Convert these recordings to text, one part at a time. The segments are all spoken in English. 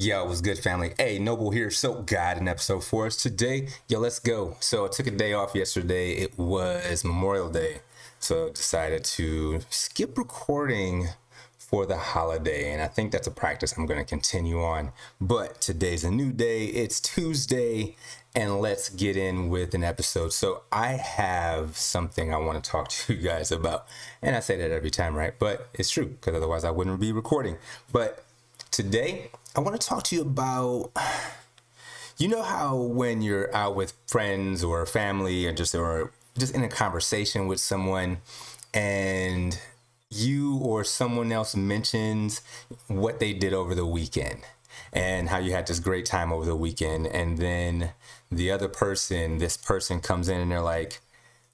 Yo, what's good, family? Hey, Noble here. So, got an episode for us today. Yo, let's go. So, I took a day off yesterday. It was Memorial Day. So, decided to skip recording for the holiday. And I think that's a practice I'm going to continue on. But today's a new day. It's Tuesday. And let's get in with an episode. So, I have something I want to talk to you guys about. And I say that every time, right? But it's true, because otherwise I wouldn't be recording. But today, I want to talk to you about you know how when you're out with friends or family or just or just in a conversation with someone and you or someone else mentions what they did over the weekend and how you had this great time over the weekend and then the other person this person comes in and they're like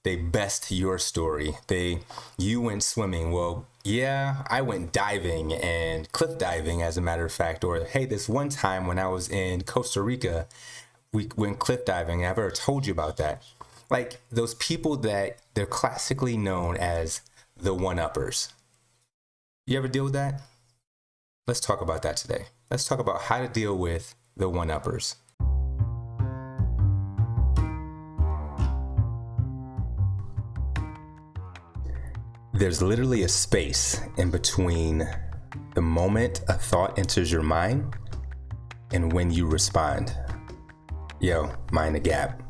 they best your story they you went swimming well yeah, I went diving and cliff diving, as a matter of fact. Or, hey, this one time when I was in Costa Rica, we went cliff diving. I've ever told you about that. Like those people that they're classically known as the one uppers. You ever deal with that? Let's talk about that today. Let's talk about how to deal with the one There's literally a space in between the moment a thought enters your mind and when you respond. Yo, mind the gap.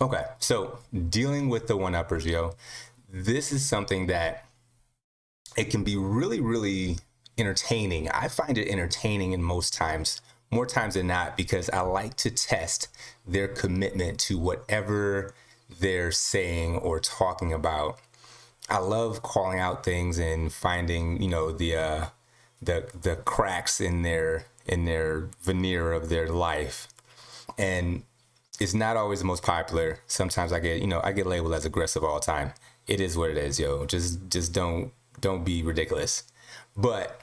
Okay, so dealing with the one uppers, yo, this is something that it can be really, really entertaining. I find it entertaining in most times more times than not because I like to test their commitment to whatever they're saying or talking about. I love calling out things and finding, you know, the uh, the the cracks in their in their veneer of their life. And it's not always the most popular. Sometimes I get, you know, I get labeled as aggressive all the time. It is what it is, yo. Just just don't don't be ridiculous. But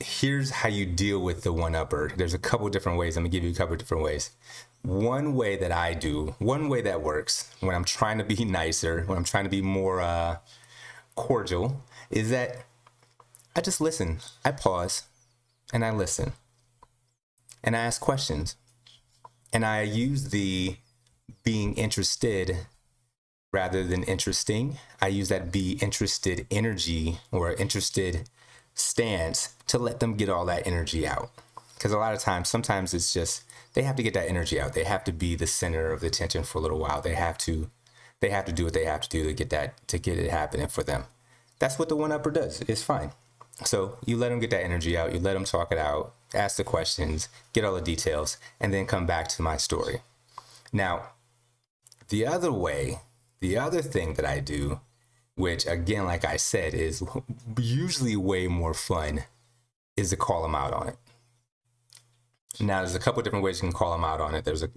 here's how you deal with the one upper. There's a couple different ways. I'm gonna give you a couple different ways. One way that I do, one way that works when I'm trying to be nicer, when I'm trying to be more uh, cordial, is that I just listen. I pause and I listen and I ask questions. And I use the being interested rather than interesting. I use that be interested energy or interested stance to let them get all that energy out. Because a lot of times, sometimes it's just they have to get that energy out. They have to be the center of the attention for a little while. They have to, they have to do what they have to do to get that to get it happening for them. That's what the one upper does. It's fine. So you let them get that energy out. You let them talk it out. Ask the questions, get all the details, and then come back to my story. Now, the other way, the other thing that I do which again, like I said, is usually way more fun, is to call them out on it. Now, there's a couple different ways you can call them out on it. There's a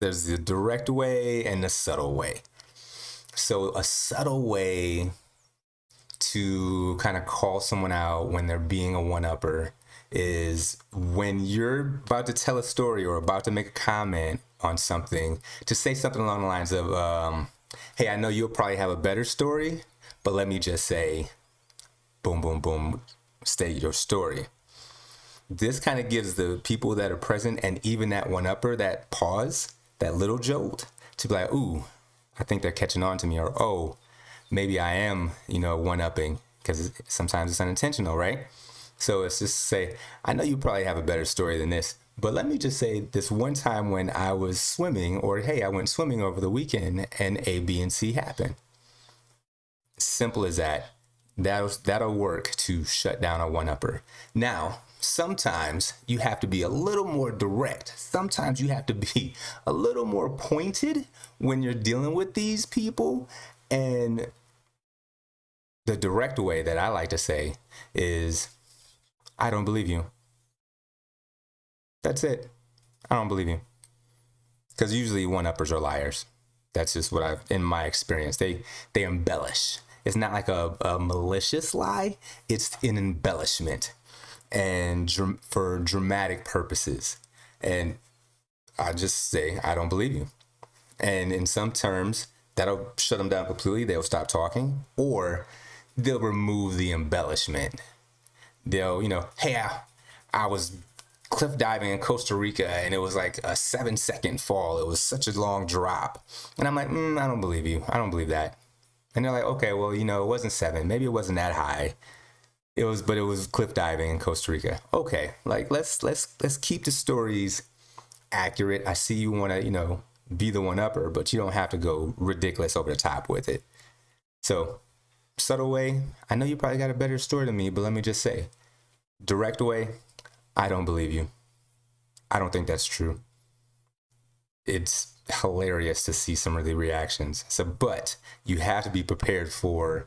there's the direct way and the subtle way. So a subtle way to kind of call someone out when they're being a one-upper is when you're about to tell a story or about to make a comment on something, to say something along the lines of, um, hey, I know you'll probably have a better story, but let me just say, boom, boom, boom, state your story. This kind of gives the people that are present and even that one upper that pause, that little jolt to be like, ooh, I think they're catching on to me, or oh, maybe I am, you know, one upping because sometimes it's unintentional, right? So it's just to say, I know you probably have a better story than this, but let me just say this one time when I was swimming, or hey, I went swimming over the weekend and A, B, and C happened. Simple as that. That'll, that'll work to shut down a one upper. Now, sometimes you have to be a little more direct. Sometimes you have to be a little more pointed when you're dealing with these people. And the direct way that I like to say is, I don't believe you. That's it. I don't believe you. Because usually one uppers are liars. That's just what I've in my experience. They they embellish. It's not like a, a malicious lie. It's an embellishment, and dr- for dramatic purposes. And I just say I don't believe you. And in some terms, that'll shut them down completely. They'll stop talking, or they'll remove the embellishment. They'll, you know, hey, I, I was cliff diving in Costa Rica and it was like a seven second fall. It was such a long drop. And I'm like, mm, I don't believe you. I don't believe that. And they're like, okay, well, you know, it wasn't seven. Maybe it wasn't that high. It was, but it was cliff diving in Costa Rica. Okay, like let's let's let's keep the stories accurate. I see you want to, you know, be the one upper, but you don't have to go ridiculous over the top with it. So, subtle way, I know you probably got a better story than me, but let me just say, direct way, I don't believe you. I don't think that's true. It's hilarious to see some of the reactions. So, but you have to be prepared for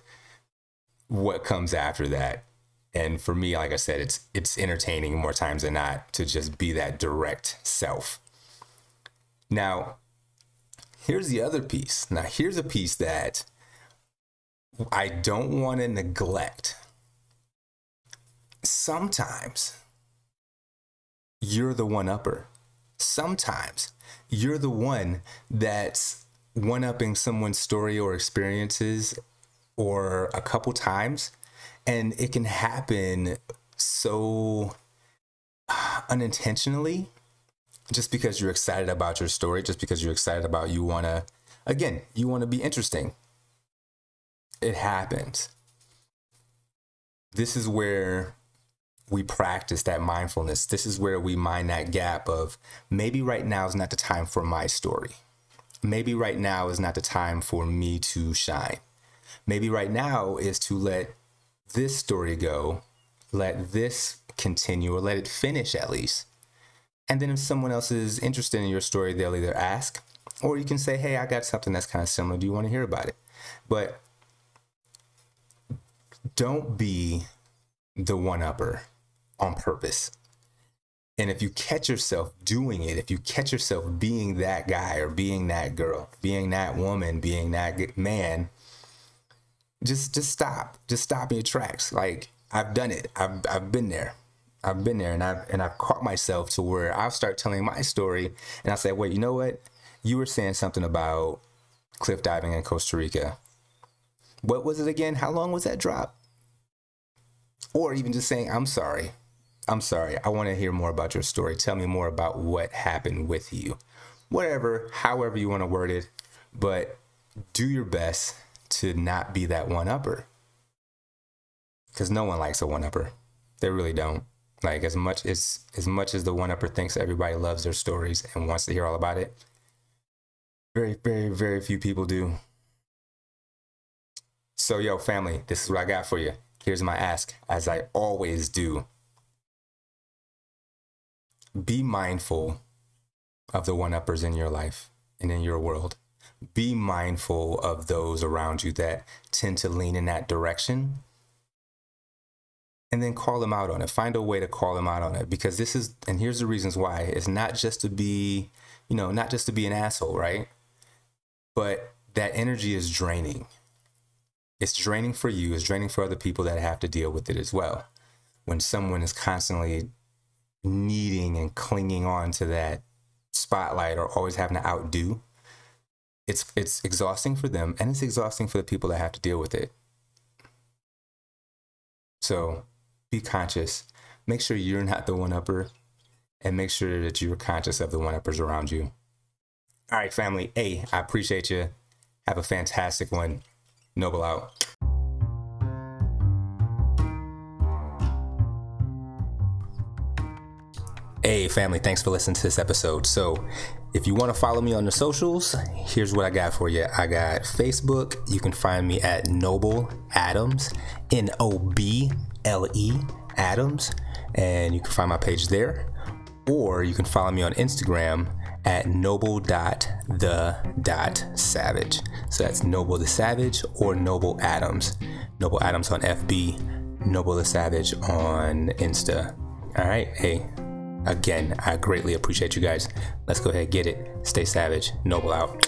what comes after that. And for me, like I said, it's it's entertaining more times than not to just be that direct self. Now, here's the other piece. Now, here's a piece that I don't want to neglect. Sometimes you're the one upper. Sometimes you're the one that's one upping someone's story or experiences or a couple times. And it can happen so unintentionally just because you're excited about your story, just because you're excited about you want to, again, you want to be interesting. It happens. This is where we practice that mindfulness. This is where we mind that gap of maybe right now is not the time for my story. Maybe right now is not the time for me to shine. Maybe right now is to let this story go, let this continue, or let it finish at least. And then if someone else is interested in your story, they'll either ask or you can say, hey, I got something that's kind of similar. Do you want to hear about it? But don't be the one upper on purpose. And if you catch yourself doing it, if you catch yourself being that guy or being that girl, being that woman, being that man, just just stop. Just stop in your tracks. Like I've done it. I've I've been there. I've been there and I've and I've caught myself to where I'll start telling my story and I say, wait, you know what? You were saying something about cliff diving in Costa Rica. What was it again? How long was that drop? Or even just saying, I'm sorry. I'm sorry. I want to hear more about your story. Tell me more about what happened with you. Whatever, however you want to word it, but do your best to not be that one upper. Because no one likes a one upper. They really don't. Like as much as as much as the one upper thinks everybody loves their stories and wants to hear all about it, very, very, very few people do. So yo, family, this is what I got for you. Here's my ask, as I always do be mindful of the one uppers in your life and in your world. Be mindful of those around you that tend to lean in that direction. And then call them out on it. Find a way to call them out on it because this is, and here's the reasons why it's not just to be, you know, not just to be an asshole, right? But that energy is draining. It's draining for you, it's draining for other people that have to deal with it as well. When someone is constantly needing and clinging on to that spotlight or always having to outdo it's it's exhausting for them and it's exhausting for the people that have to deal with it. So be conscious. Make sure you're not the one upper and make sure that you're conscious of the one uppers around you. All right family. Hey i appreciate you. Have a fantastic one. Noble out Hey, family, thanks for listening to this episode. So, if you want to follow me on the socials, here's what I got for you. I got Facebook. You can find me at Noble Adams, N O B L E Adams, and you can find my page there. Or you can follow me on Instagram at noble.the.savage. So that's Noble the Savage or Noble Adams. Noble Adams on FB, Noble the Savage on Insta. All right, hey, Again, I greatly appreciate you guys. Let's go ahead get it. Stay savage. Noble out.